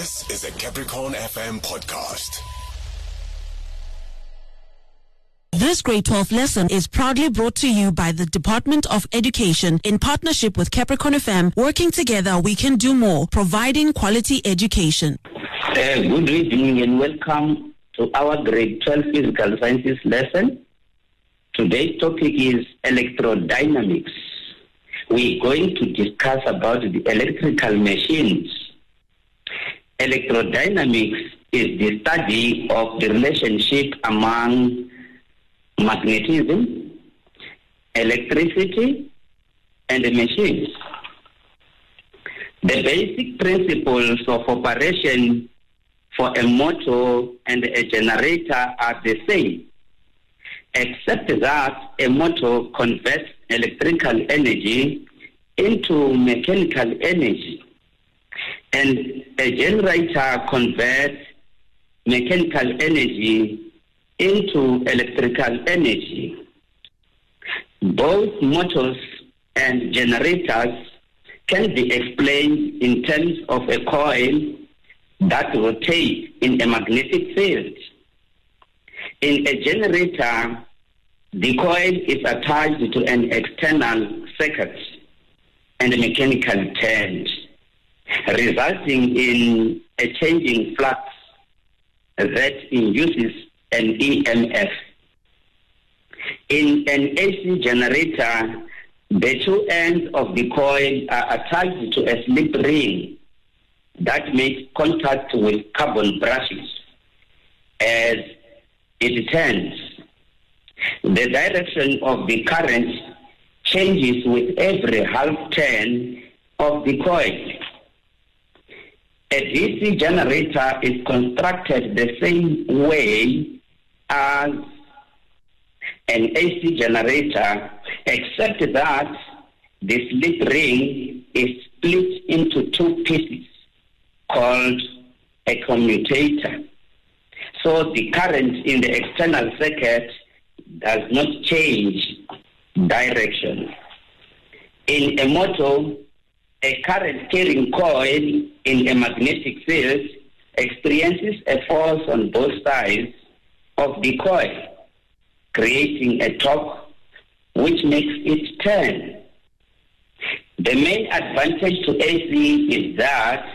This is a Capricorn FM podcast. This grade 12 lesson is proudly brought to you by the Department of Education in partnership with Capricorn FM. Working together, we can do more, providing quality education. Uh, good evening and welcome to our grade 12 physical sciences lesson. Today's topic is electrodynamics. We're going to discuss about the electrical machines. Electrodynamics is the study of the relationship among magnetism, electricity, and the machines. The basic principles of operation for a motor and a generator are the same, except that a motor converts electrical energy into mechanical energy, and a generator converts mechanical energy into electrical energy. Both motors and generators can be explained in terms of a coil that rotates in a magnetic field. In a generator, the coil is attached to an external circuit and a mechanical turns, resulting in a changing flux that induces an EMF. In an AC generator, the two ends of the coil are attached to a slip ring that makes contact with carbon brushes as it turns. The direction of the current changes with every half turn of the coil. A DC generator is constructed the same way as an AC generator, except that the slip ring is split into two pieces called a commutator. So the current in the external circuit does not change direction. In a motor, a current carrying coil in a magnetic field experiences a force on both sides of the coil, creating a torque which makes it turn. The main advantage to AC is that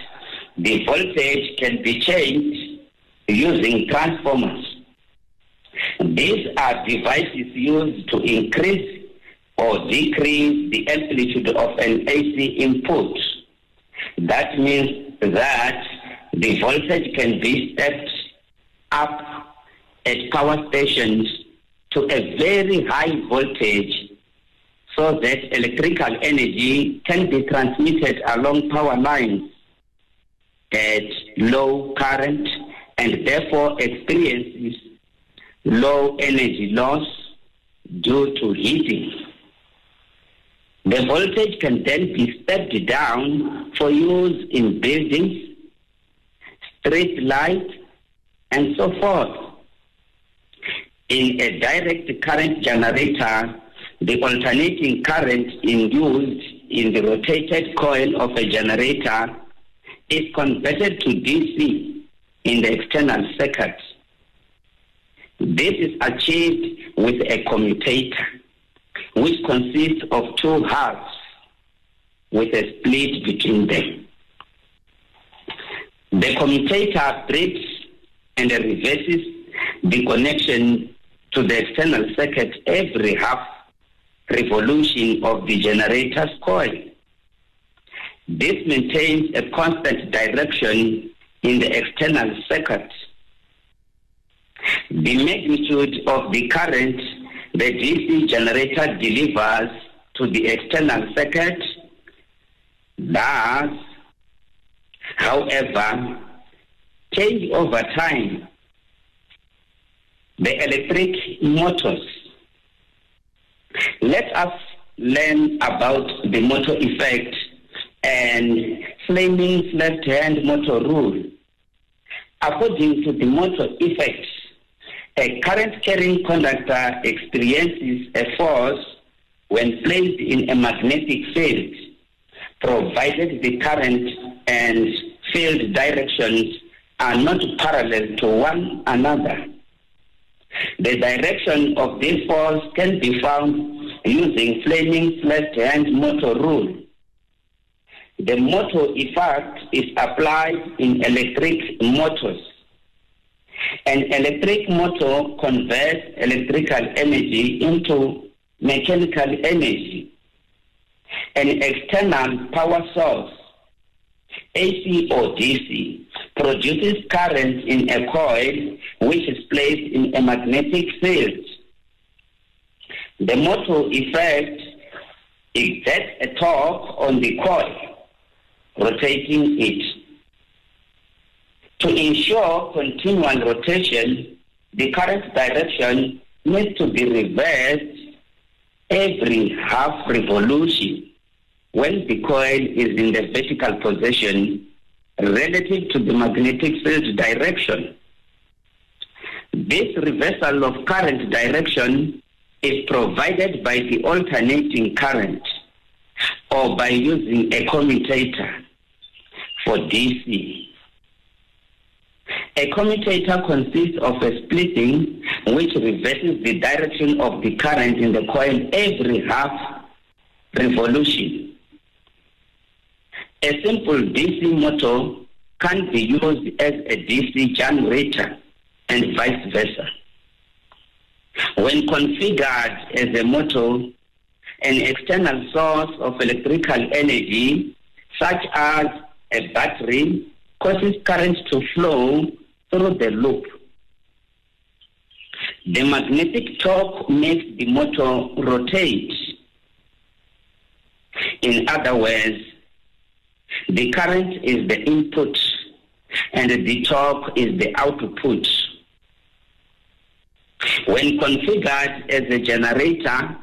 the voltage can be changed using transformers. These are devices used to increase or decrease the amplitude of an AC input. That means that the voltage can be stepped up at power stations to a very high voltage so that electrical energy can be transmitted along power lines at low current and therefore experiences low energy loss due to heating. The voltage can then be stepped down for use in buildings, street lights, and so forth. In a direct current generator, the alternating current induced in the rotated coil of a generator is converted to DC in the external circuit. This is achieved with a commutator, which consists of two halves with a split between them. The commutator breaks and reverses the connection to the external circuit every half revolution of the generator's coil. This maintains a constant direction in the external circuit. The magnitude of the current the DC generator delivers to the external circuit does, however, change over time. The electric motors. Let us learn about the motor effect and Fleming's left-hand motor rule. According to the motor effect, a current carrying conductor experiences a force when placed in a magnetic field, provided the current and field directions are not parallel to one another. The direction of this force can be found using Fleming's left-hand motor rule. The motor effect is applied in electric motors. An electric motor converts electrical energy into mechanical energy. An external power source, AC or DC, produces current in a coil which is placed in a magnetic field. The motor effect exerts a torque on the coil, rotating it. To ensure continual rotation, the current direction needs to be reversed every half revolution when the coil is in the vertical position relative to the magnetic field direction. This reversal of current direction is provided by the alternating current or by using a commutator for DC. A commutator consists of a split ring which reverses the direction of the current in the coil every half revolution. A simple DC motor can be used as a DC generator and vice versa. When configured as a motor, an external source of electrical energy, such as a battery, causes current to flow through the loop. The magnetic torque makes the motor rotate. In other words, the current is the input and the torque is the output. When configured as a generator,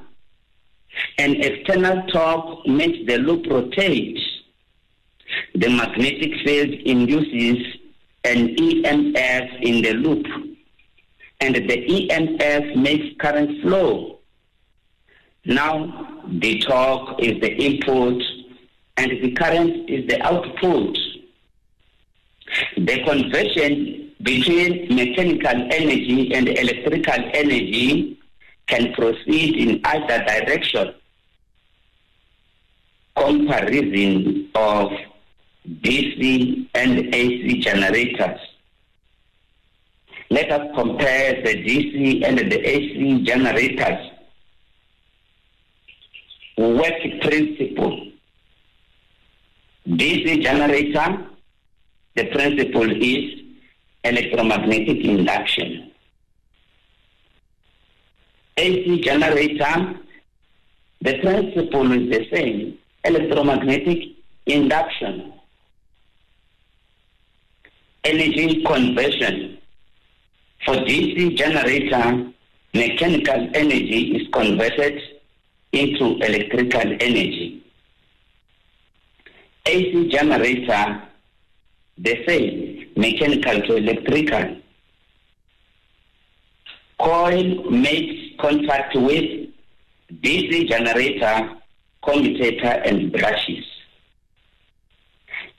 an external torque makes the loop rotate. The magnetic field induces an EMF in the loop, and the EMF makes current flow. Now, the torque is the input, and the current is the output. The conversion between mechanical energy and electrical energy can proceed in either direction. Comparison of DC and AC generators. Let us compare the DC and the AC generators. Work principle. DC generator, the principle is electromagnetic induction. AC generator, the principle is the same, electromagnetic induction. Energy conversion. For DC generator, mechanical energy is converted into electrical energy. AC generator, the same, mechanical to electrical. Coil makes contact with DC generator, commutator, and brushes.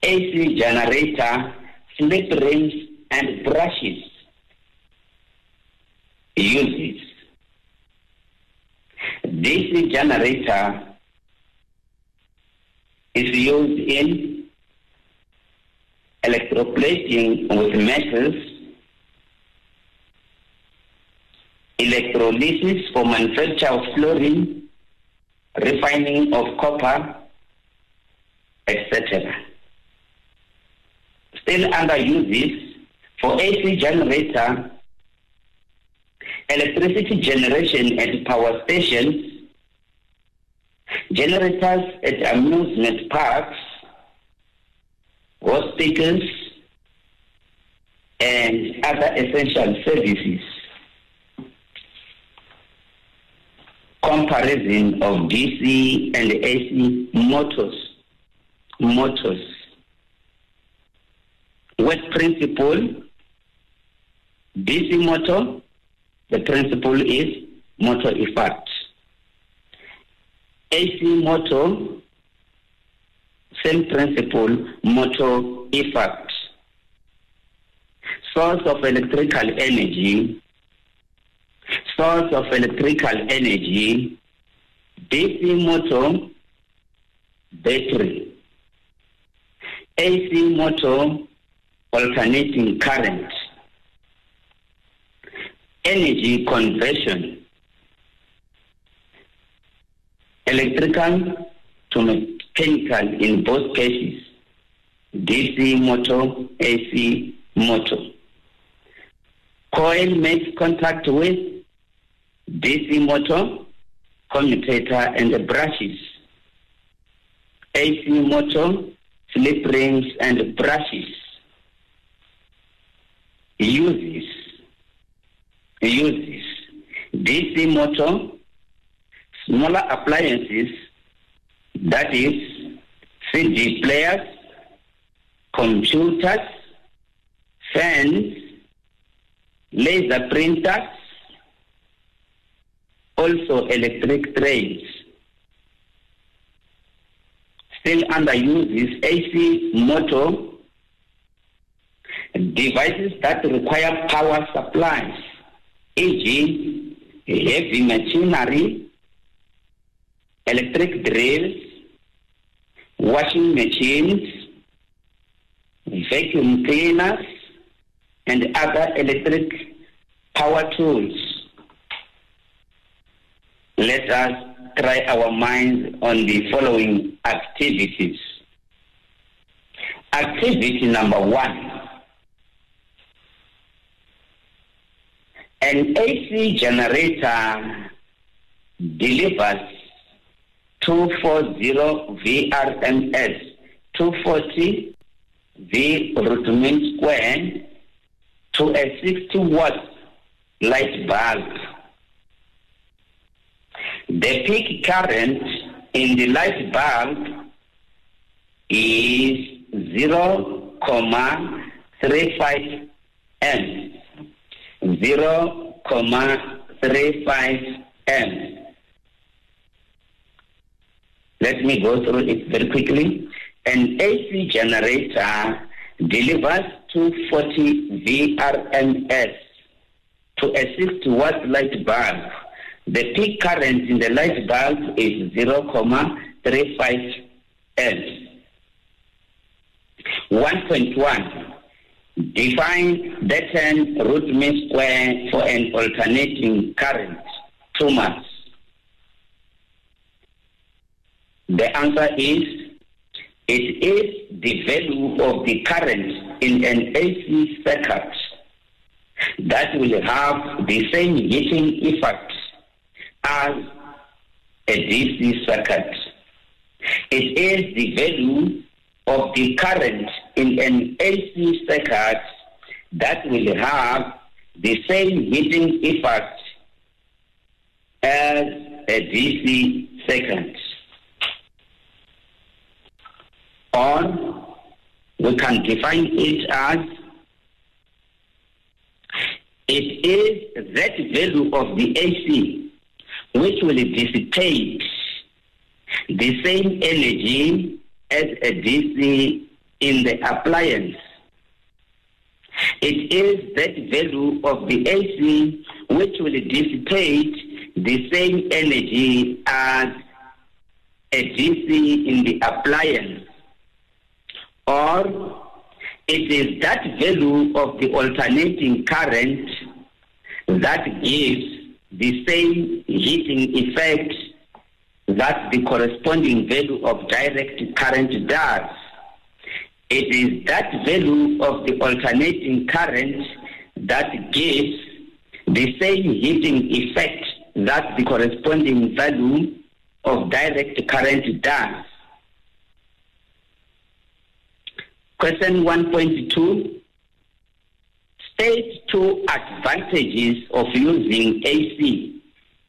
AC generator, slip rings, and brushes uses. DC generator is used in electroplating with metals, electrolysis for manufacture of fluorine, refining of copper, etc. Still under uses for AC generator, electricity generation at power stations, generators at amusement parks, hospitals, and other essential services. Comparison of DC and AC motors. Motors. What principle? DC motor, the principle is motor effect. AC motor, same principle, motor effect. source of electrical energy, source of electrical energy, DC motor, battery. AC motor, alternating current. Energy conversion. Electrical to mechanical in both cases. DC motor, AC motor. Coil makes contact with DC motor, commutator and the brushes. AC motor, slip rings and brushes. Uses. Uses. DC motor, smaller appliances, that is CD players, computers, fans, laser printers, also electric trains. Still under use is AC motor, devices that require power supplies, e.g., heavy machinery, electric drills, washing machines, vacuum cleaners, and other electric power tools. Let us try our minds on the following activities. Activity number one. An AC generator delivers 240 VRMS 240 V root mean square to a 60 watt light bulb. The peak current in the light bulb is 0.35 amps. 0.35 amps. Let me go through it very quickly. An AC generator delivers 240 VRMS to a 60 watt light bulb. The peak current in the light bulb is 0.35 amps. 1.1 Define the 10 root mean square for an alternating current, 2 months. The answer is it is the value of the current in an AC circuit that will have the same heating effect as a DC circuit. It is the value of the current in an AC circuit that will have the same heating effect as a DC circuit. Or we can define it as it is that value of the AC which will dissipate the same energy as a DC in the appliance. It is that value of the AC which will dissipate the same energy as a DC in the appliance. Or it is that value of the alternating current that gives the same heating effect that the corresponding value of direct current does. It is that value of the alternating current that gives the same heating effect that the corresponding value of direct current does. Question 1.2 State two advantages of using AC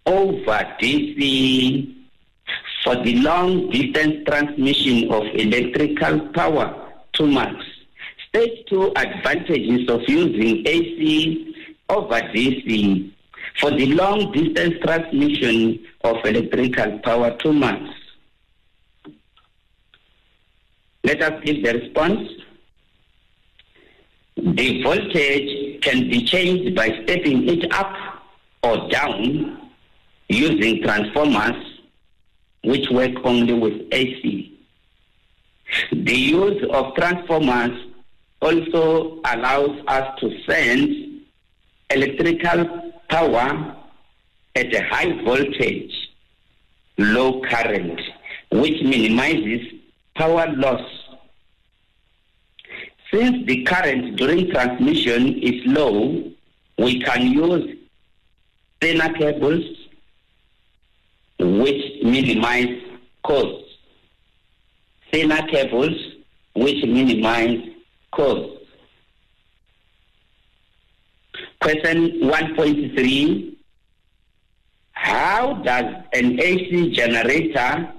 over DC for the long distance transmission of electrical power to marks. Stage two advantages of using AC over DC for the long distance transmission of electrical power two marks. Let us give the response. The voltage can be changed by stepping it up or down using transformers which work only with AC. The use of transformers also allows us to send electrical power at a high voltage, low current, which minimizes power loss. Since the current during transmission is low, we can use thinner cables which minimize costs. Thinner cables which minimize costs. Question 1.3 How does an AC generator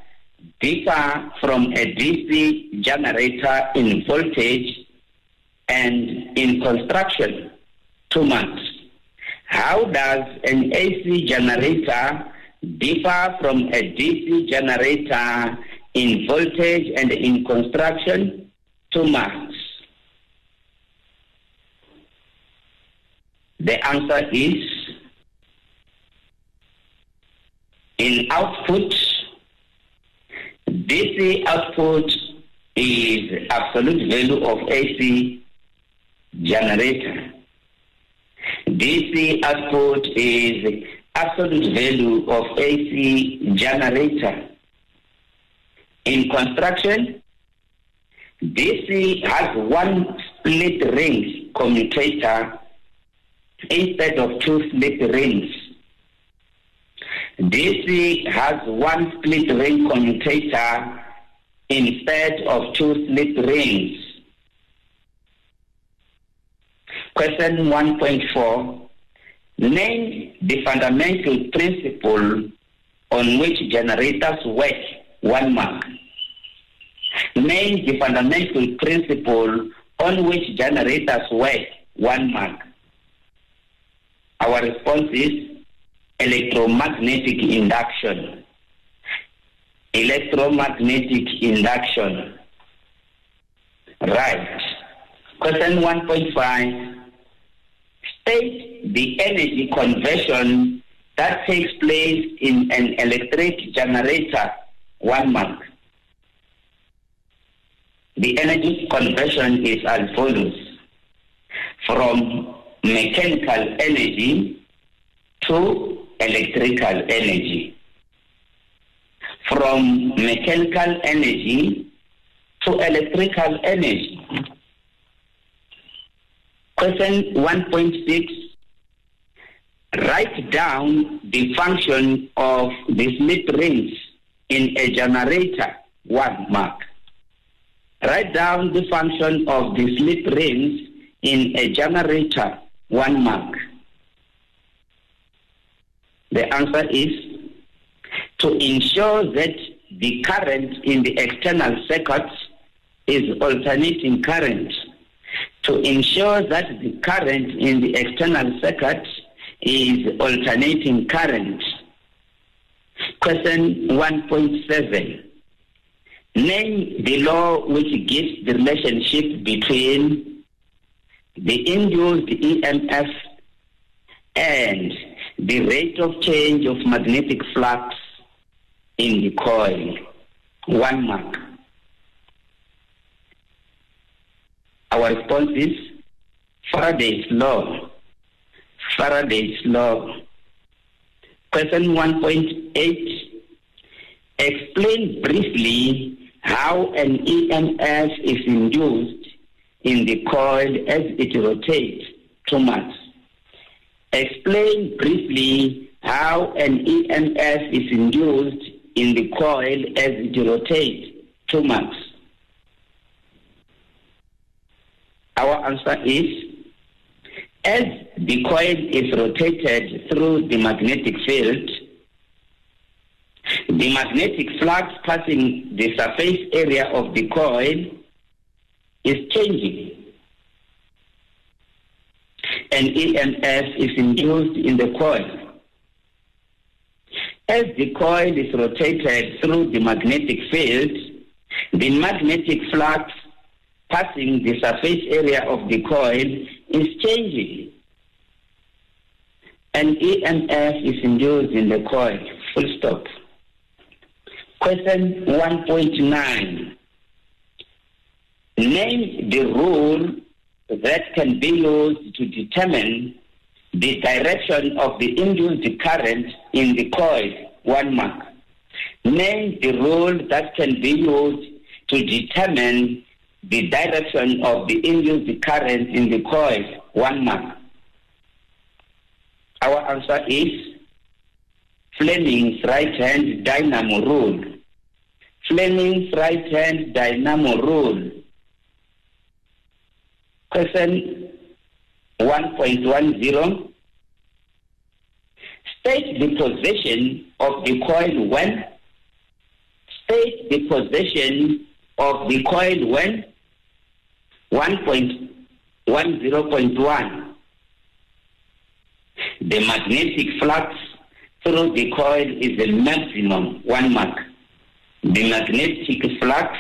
differ from a DC generator in voltage and in construction? Two months. How does an AC generator differ from a DC generator in voltage and in construction? Two marks. The answer is in output, DC output is absolute value of AC generator. DC output is absolute value of AC generator. In construction, DC has one split ring commutator instead of two split rings. DC has one split ring commutator instead of two split rings. Question 1.4. Name the fundamental principle on which generators work. One mark. Name the fundamental principle on which generators work. One mark. Our response is electromagnetic induction. Electromagnetic induction. Right. Question 1.5. State the energy conversion that takes place in an electric generator. One mark. The energy conversion is as follows. From mechanical energy to electrical energy. From mechanical energy to electrical energy. Question 1.6 Write down the function of the slip rings in a generator. One mark. Write down the function of the slip rings in a generator. One mark. The answer is to ensure that the current in the external circuit is alternating current. To ensure that the current in the external circuit is alternating current. Question 1.7. Name the law which gives the relationship between the induced EMF and the rate of change of magnetic flux in the coil. One mark. Our response is Faraday's law. Faraday's law. Question 1.8. Explain briefly how an EMF is induced in the coil as it rotates two months. Explain briefly how an EMF is induced in the coil as it rotates two months. Our answer is as the coil is rotated through the magnetic field, the magnetic flux passing the surface area of the coil is changing. An EMF is induced in the coil. As the coil is rotated through the magnetic field, the magnetic flux passing the surface area of the coil is changing. An EMF is induced in the coil, full stop. Question 1.9. Name the rule that can be used to determine the direction of the induced current in the coil, one mark. Name the rule that can be used to determine the direction of the induced current in the coil, one mark. Our answer is Fleming's right-hand dynamo rule. Fleming's right-hand dynamo rule. Question 1.10. State the position of the coil when state the position of the coil when 1.10.1 the magnetic flux through the coil is the maximum one mark the magnetic flux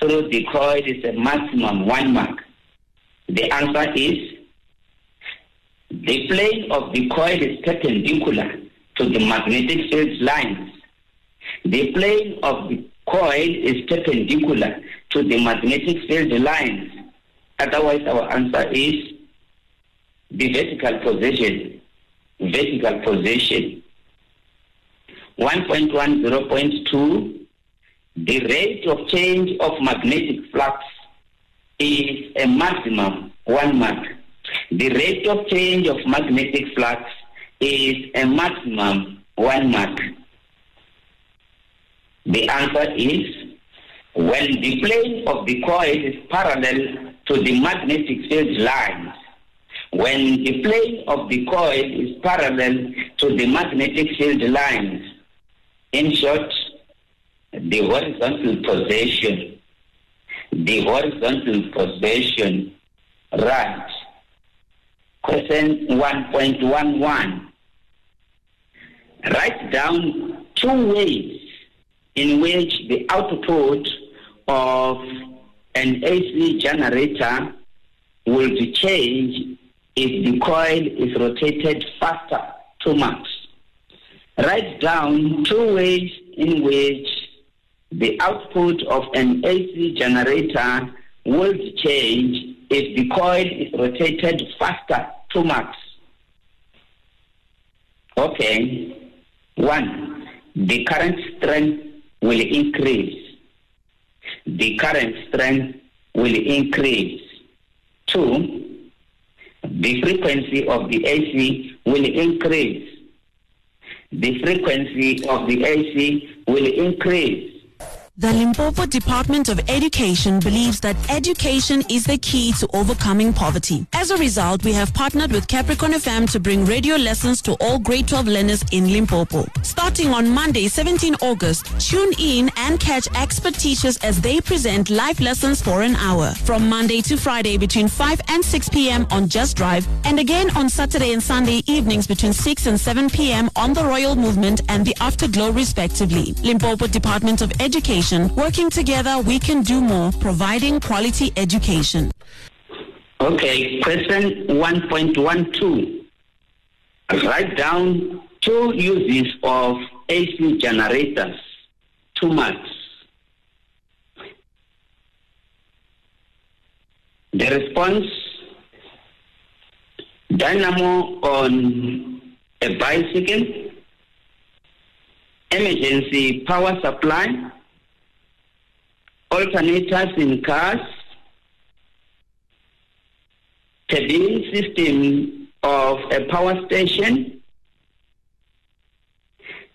through the coil is a maximum one mark the answer is the plane of the coil is perpendicular to the magnetic field lines the plane of the coil is perpendicular to the magnetic field lines. Otherwise, our answer is the vertical position. Vertical position. 1.10.2 The rate of change of magnetic flux is a maximum one mark. The rate of change of magnetic flux is a maximum one mark. The answer is when the plane of the coil is parallel to the magnetic field lines. When the plane of the coil is parallel to the magnetic field lines. In short, the horizontal position. The horizontal position. Right. Question 1.11. Write down two ways in which the output of an AC generator will change if the coil is rotated faster, two marks. Write down two ways in which the output of an AC generator will change if the coil is rotated faster, two marks. Okay. One, the current strength will increase. The current strength will increase. Two, the frequency of the AC will increase. The frequency of the AC will increase. The Limpopo Department of Education believes that education is the key to overcoming poverty. As a result, we have partnered with Capricorn FM to bring radio lessons to all grade 12 learners in Limpopo. Starting on Monday, 17 August, tune in and catch expert teachers as they present live lessons for an hour. From Monday to Friday between 5 and 6 p.m. on Just Drive, and again on Saturday and Sunday evenings between 6 and 7 p.m. on the Royal Movement and the Afterglow respectively. Limpopo Department of Education Working together, we can do more, providing quality education. Okay, question 1.12. Write down two uses of AC generators, two marks. The response dynamo on a bicycle, emergency power supply, alternators in cars, turbine system of a power station.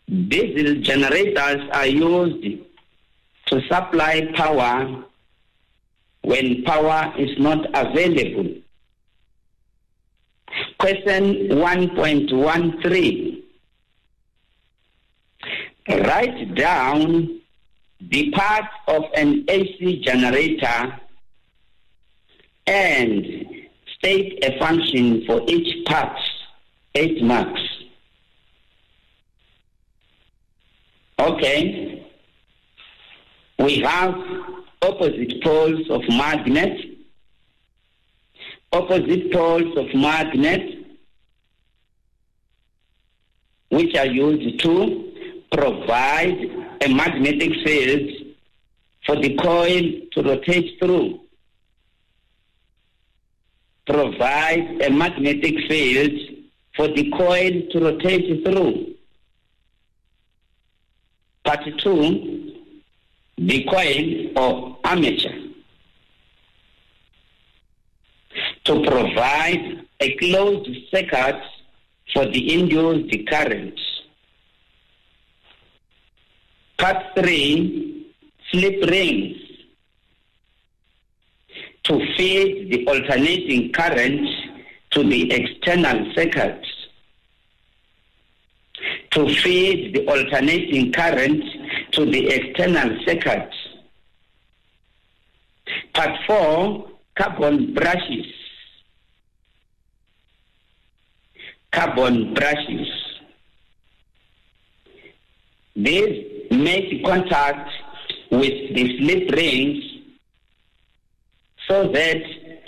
Diesel generators are used to supply power when power is not available. Question 1.13. Write down the part of an AC generator and state a function for each part, eight marks. Okay. We have opposite poles of magnet, opposite poles of magnet, which are used to provide a magnetic field for the coil to rotate through. Provide a magnetic field for the coil to rotate through. Part two, the coil or armature. To provide a closed circuit for the induced current. Part three, slip rings to feed the alternating current to the external circuit. To feed the alternating current to the external circuit. Part four, carbon brushes. Carbon brushes. These make contact with the slip rings so that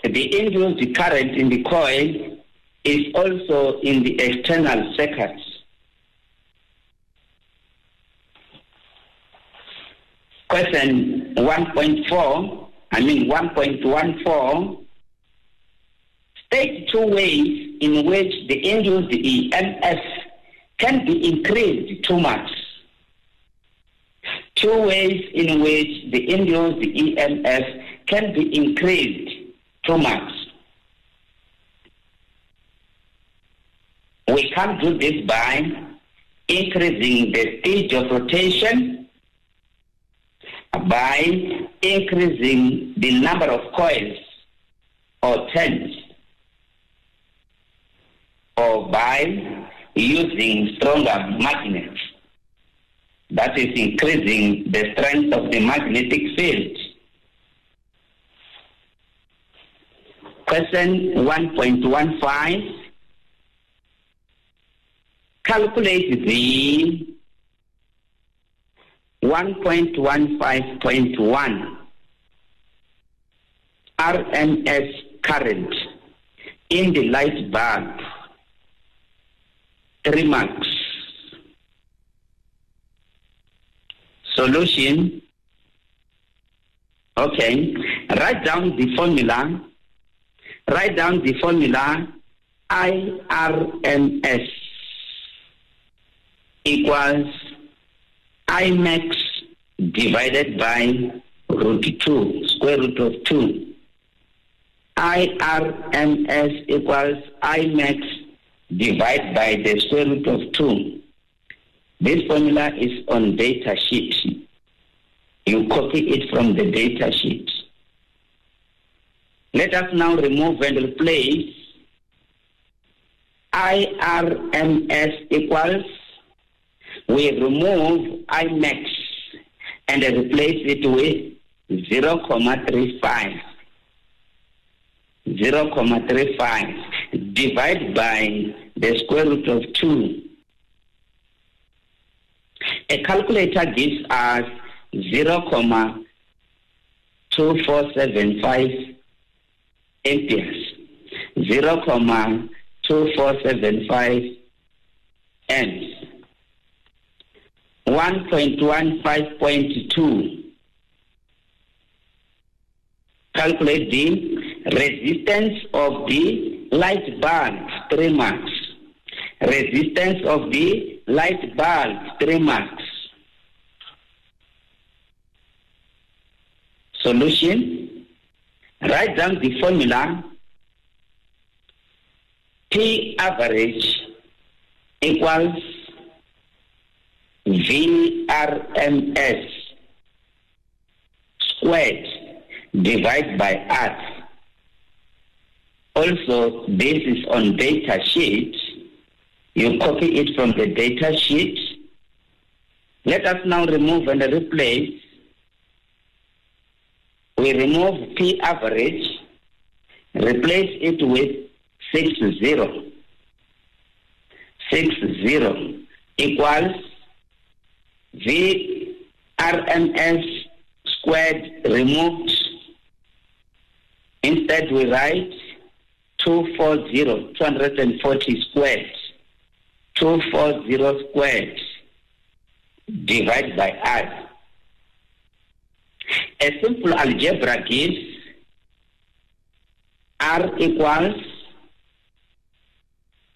the induced current in the coil is also in the external circuits. Question 1.4, I mean 1.14, state two ways in which the induced EMF can be increased too much. Two ways in which the induced EMF can be increased too much. We can do this by increasing the speed of rotation by increasing the number of coils or turns or by using stronger magnets. That is increasing the strength of the magnetic field. Question 1.15. Calculate the 1.15.1 RMS current in the light bulb. Three marks. Solution. Okay. Write down the formula. Write down the formula IRMS equals Imax divided by root 2, square root of 2. IRMS equals Imax divided by the square root of 2. This formula is on data sheet. You copy it from the data sheet. Let us now remove and replace IRMS equals we remove Imax and replace it with 0, 0.35. 0, 0.35 divide by the square root of 2. A calculator gives us 0, 0.2475 amperes. 0, 0.2475 amps. 1.15.2. Calculate the resistance of the light bulb three marks. Resistance of the light bulb three marks. Solution. Write down the formula P average equals VRMS squared divided by R. Also, this is on data sheet. You copy it from the data sheet. Let us now remove and replace. We remove P average, replace it with 60. 60 equals V RMS squared removed. Instead, we write 240, 240 squared. 240 squared divided by R. A simple algebra gives R equals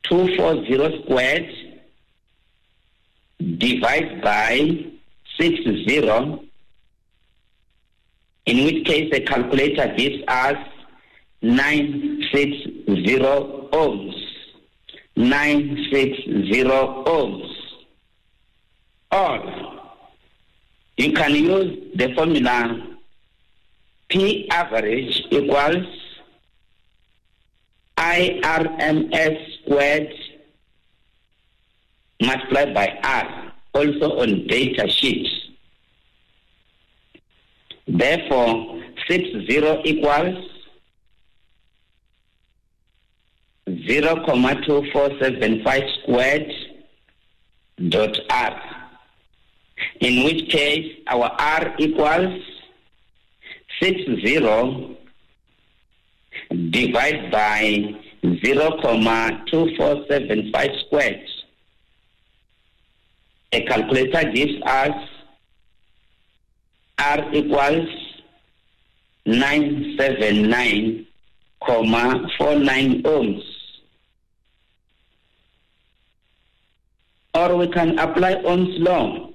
240 squared divided by 60, in which case the calculator gives us 960 ohms. 960 ohms. Or you can use the formula P average equals IRMS squared multiplied by R, also on data sheets. Therefore, 60 equals 0.2475 squared dot R. In which case, our R equals 60 divided by 0.2475 squared. A calculator gives us R equals 979.49 ohms. Or we can apply Ohm's law.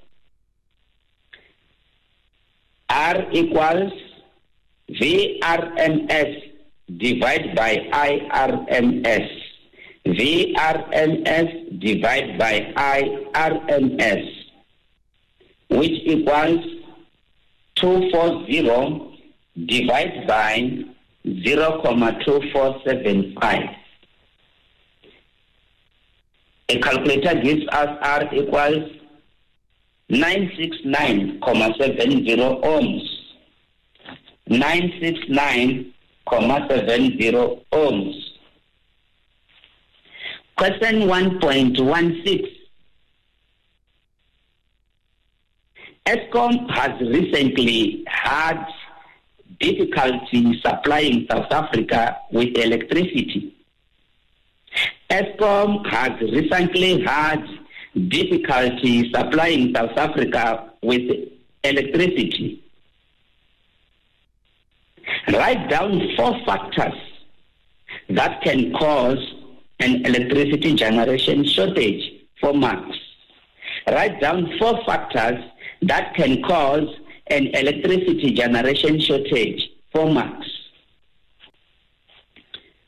R equals VRMS divided by IRMS. VRMS divided by IRMS, which equals 240 divided by 0.2475. A calculator gives us R equals 969.70 ohms. 969.70 ohms. Question 1.16. Eskom has recently had difficulty supplying South Africa with electricity. Eskom has recently had difficulty supplying South Africa with electricity. Write down four factors that can cause an electricity generation shortage for marks. Write down four factors that can cause an electricity generation shortage for marks.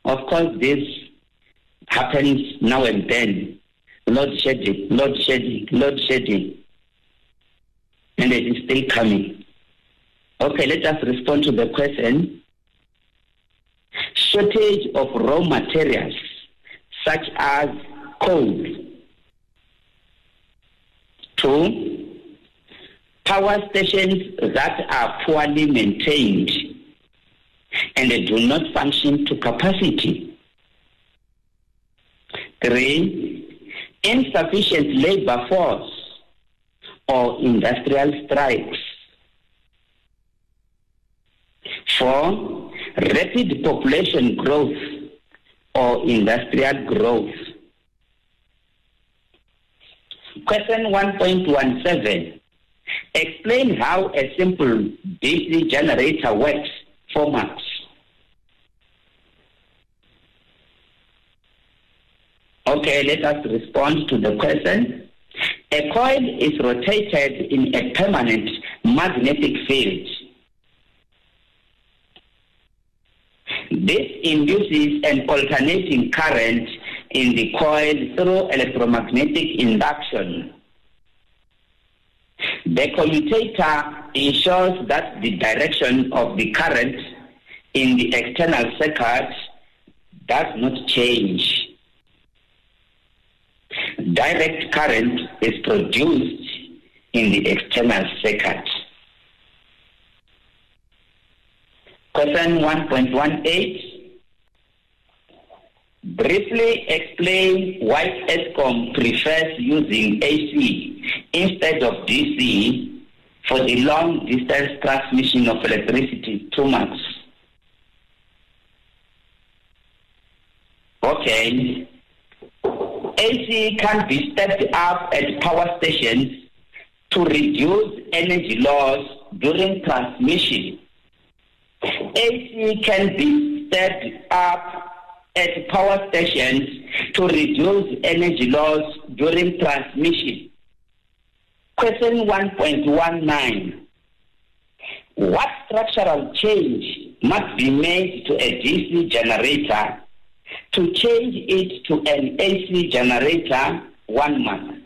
Of course, this happens now and then. Load shedding, load shedding, load shedding. And it is still coming. Okay, let us respond to the question. Shortage of raw materials such as coal. Two, power stations that are poorly maintained and they do not function to capacity. Three, insufficient labor force or industrial strikes. Four, rapid population growth or industrial growth. Question 1.17. Explain how a simple DC generator works for marks. Okay, let us respond to the question. A coil is rotated in a permanent magnetic field. This induces an alternating current in the coil through electromagnetic induction. The commutator ensures that the direction of the current in the external circuit does not change. Direct current is produced in the external circuit. Question 1.18. Briefly explain why Eskom prefers using AC instead of DC for the long distance transmission of electricity, 2 marks. Okay. AC can be stepped up at power stations to reduce energy loss during transmission. AC can be stepped up at power stations to reduce energy loss during transmission. Question 1.19. What structural change must be made to a DC generator to change it to an AC generator one month?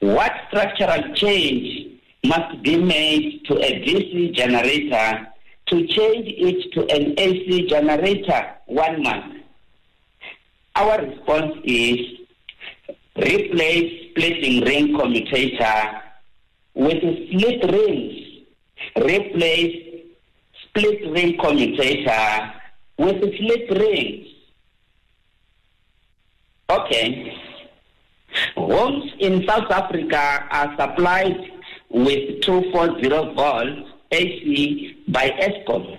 What structural change must be made to a DC generator to change it to an AC generator one month? Our response is replace splitting ring commutator with split rings. Replace split ring commutator with split rings. Okay. Homes in South Africa are supplied with 240 volts AC by Eskom.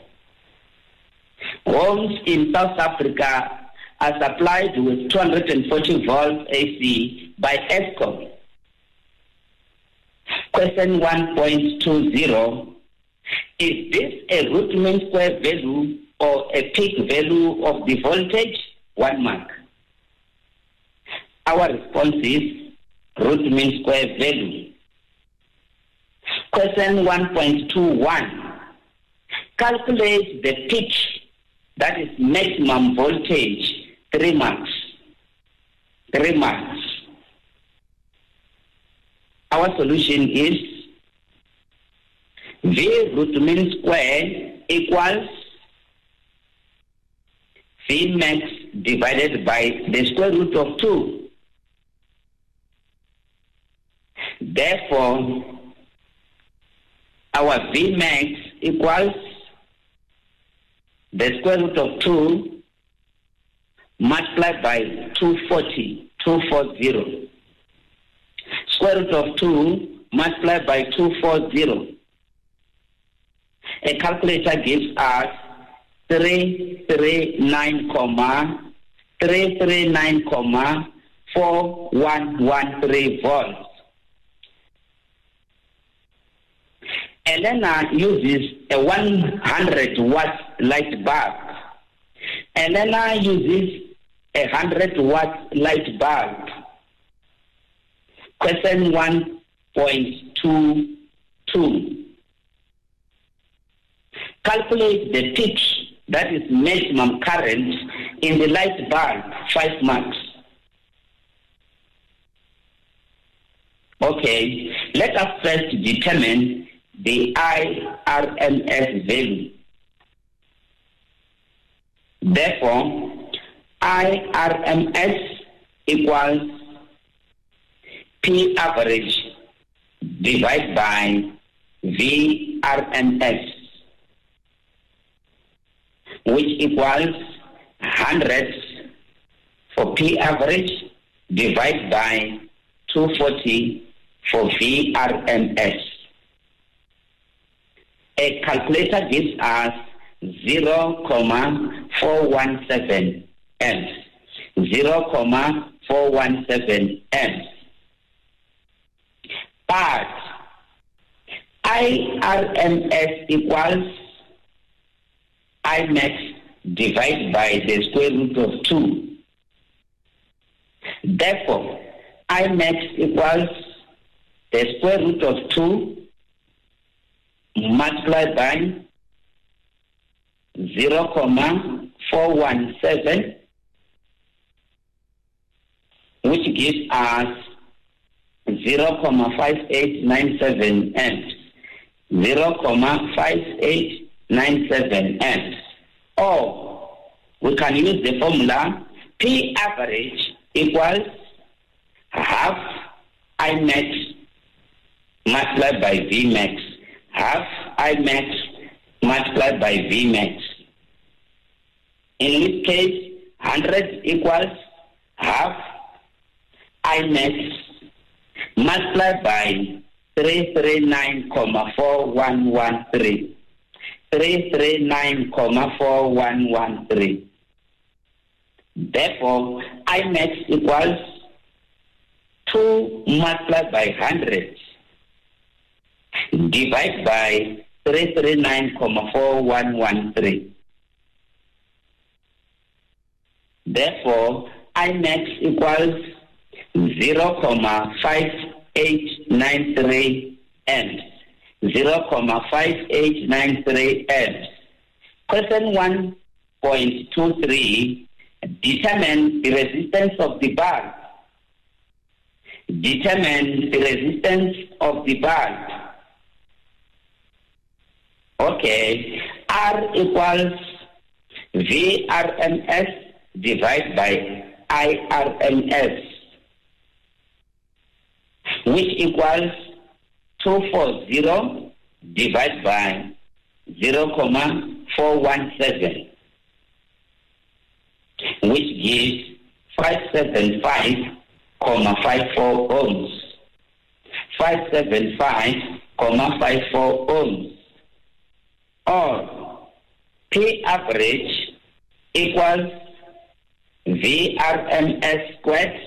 Homes in South Africa are supplied with 240 volts AC by Eskom. Question 1.20 Is this a root mean square value or a peak value of the voltage? One mark. Our response is root mean square value. Question 1.21 Calculate the peak, that is maximum voltage, three marks. Three marks. Our solution is V root mean square equals V max divided by the square root of 2. Therefore, our V max equals the square root of 2 multiplied by 240, 240. Square root of 2 multiplied by 240. A calculator gives us 339, comma 339, comma 4113 volts. Elena uses a 100 watt light bulb. Elena uses a 100 watt light bulb. Question 1.22. Calculate the peak, that is maximum current, in the light bulb, 5 marks. Okay, let us first determine the IRMS value. Therefore, IRMS equals P average divided by VRMS, which equals 100 for P average divided by 240 for VRMS. A calculator gives us 0,417 amps. 0,417 amps. But IRMS equals Imax divided by the square root of 2. Therefore, Imax equals the square root of 2 multiplied by 0,417 which gives us 0,5897 amps. 0,5897 amps. Or we can use the formula P average equals half I max multiplied by V max. Half I max multiplied by V max. In this case, 100 equals half I max multiplied by 339,4113. 339,4113. Therefore, Imax equals 2 multiplied by 100 divided by 339,4113. Therefore, Imax equals 0,5893 amps. 0,5893 amps. Question 1.23 determine the resistance of the bulb. Determine the resistance of the bulb. Okay, R equals VRMS divided by IRMS, which equals 240 divided by 0,417, which gives 575,54 ohms. 575,54 ohms. Or P average equals VRMS squared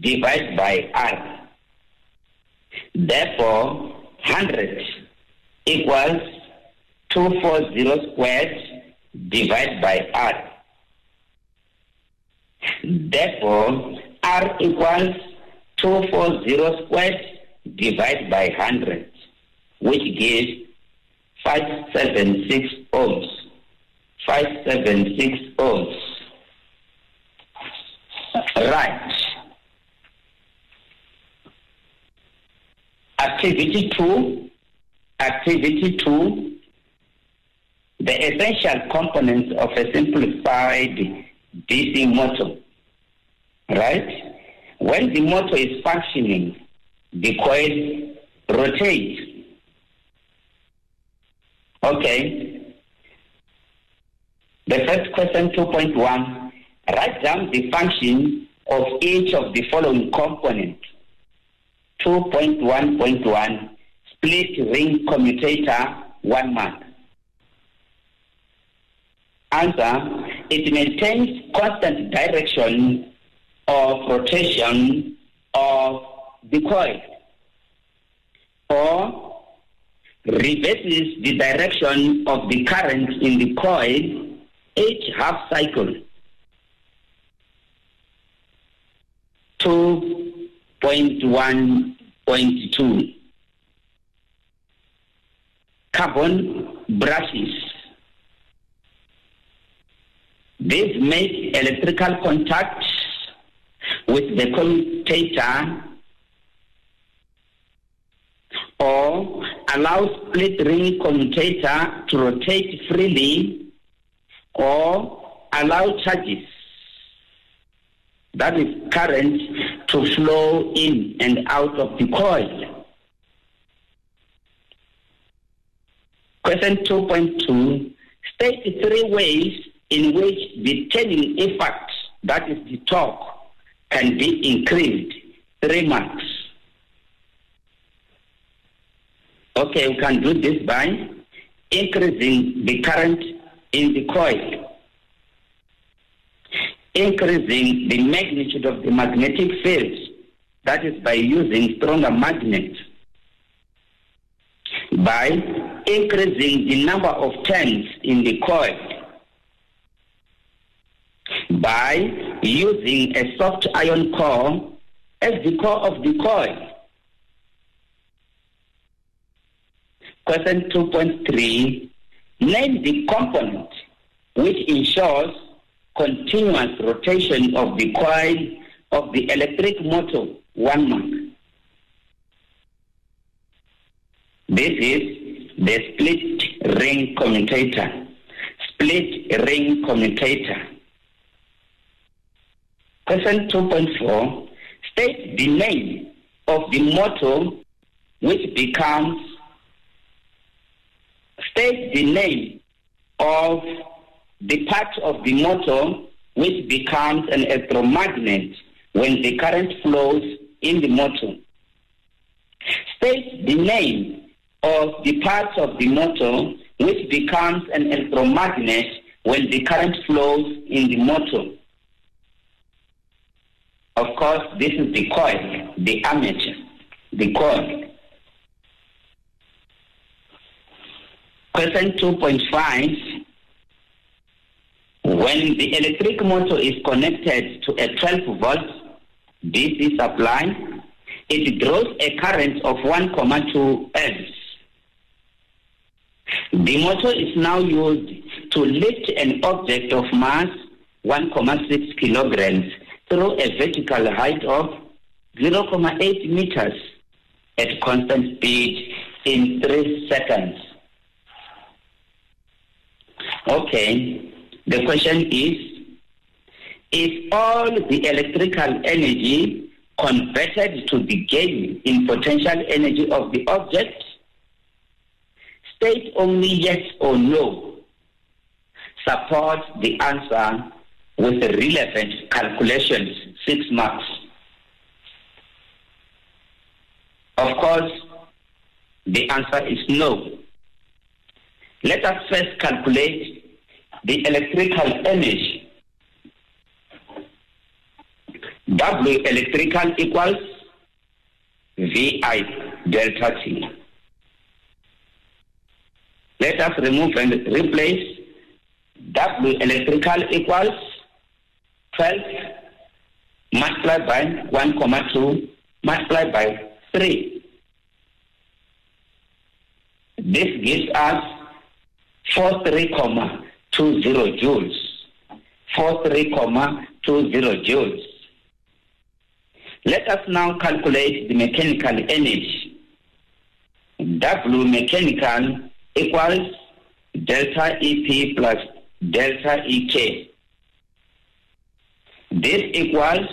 divided by R. Therefore, 100 equals 240 squared divided by R. Therefore, R equals 240 squared divided by 100, which gives 576 ohms. 576 ohms. Right. Activity 2. Activity 2. The essential components of a simplified DC motor. Right? When the motor is functioning, the coil rotates. Okay. The first question 2.1 write down the function of each of the following components. 2.1.1 split ring commutator one mark. Answer, it maintains constant direction of rotation of the coil or reverses the direction of the current in the coil each half cycle. 2.1.2 carbon brushes. These make electrical contact with the commutator or allow split ring commutator to rotate freely or allow charges that is current to flow in and out of the coil. Question 2.2 state three ways in which the turning effect, that is the torque, can be increased. Three marks. Okay, we can do this by increasing the current in the coil. Increasing the magnitude of the magnetic field, that is by using stronger magnets, by increasing the number of turns in the coil, by using a soft iron core as the core of the coil. Question 2.3 Name the component which ensures continuous rotation of the coil of the electric motor one month. This is the split ring commutator. Split ring commutator. Question 2.4 state the name of the motor which becomes state the name of the part of the motor which becomes an electromagnet when the current flows in the motor. state the name of the part of the motor which becomes an electromagnet when the current flows in the motor. Of course, this is the coil, the armature, the coil. Question 2.5. When the electric motor is connected to a 12 volt DC supply, it draws a current of 1,2 amps. The motor is now used to lift an object of mass 1,6 kilograms through a vertical height of 0.8 meters at constant speed in 3 seconds. Okay, the question is, is all the electrical energy converted to the gain in potential energy of the object? State only yes or no. Support the answer with the relevant calculations, six marks. Of course, the answer is no. Let us first calculate the electrical energy. W electrical equals VI delta T. Let us remove and replace W electrical equals 12 multiplied by 1 comma 2 multiplied by 3. This gives us 43,20 joules. 43,20 joules. Let us now calculate the mechanical energy. W mechanical equals delta EP plus delta EK. This equals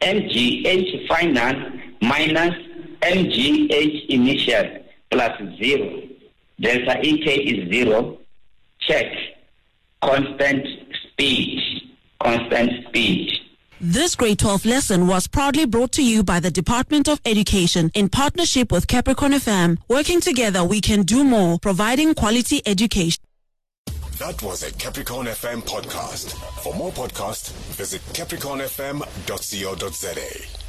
MGH final minus MGH initial plus zero. Delta EK is zero. Check. Constant speed. Constant speed. This grade 12 lesson was proudly brought to you by the Department of Education in partnership with Capricorn FM. Working together, we can do more, providing quality education. That was a Capricorn FM podcast. For more podcasts, visit capricornfm.co.za.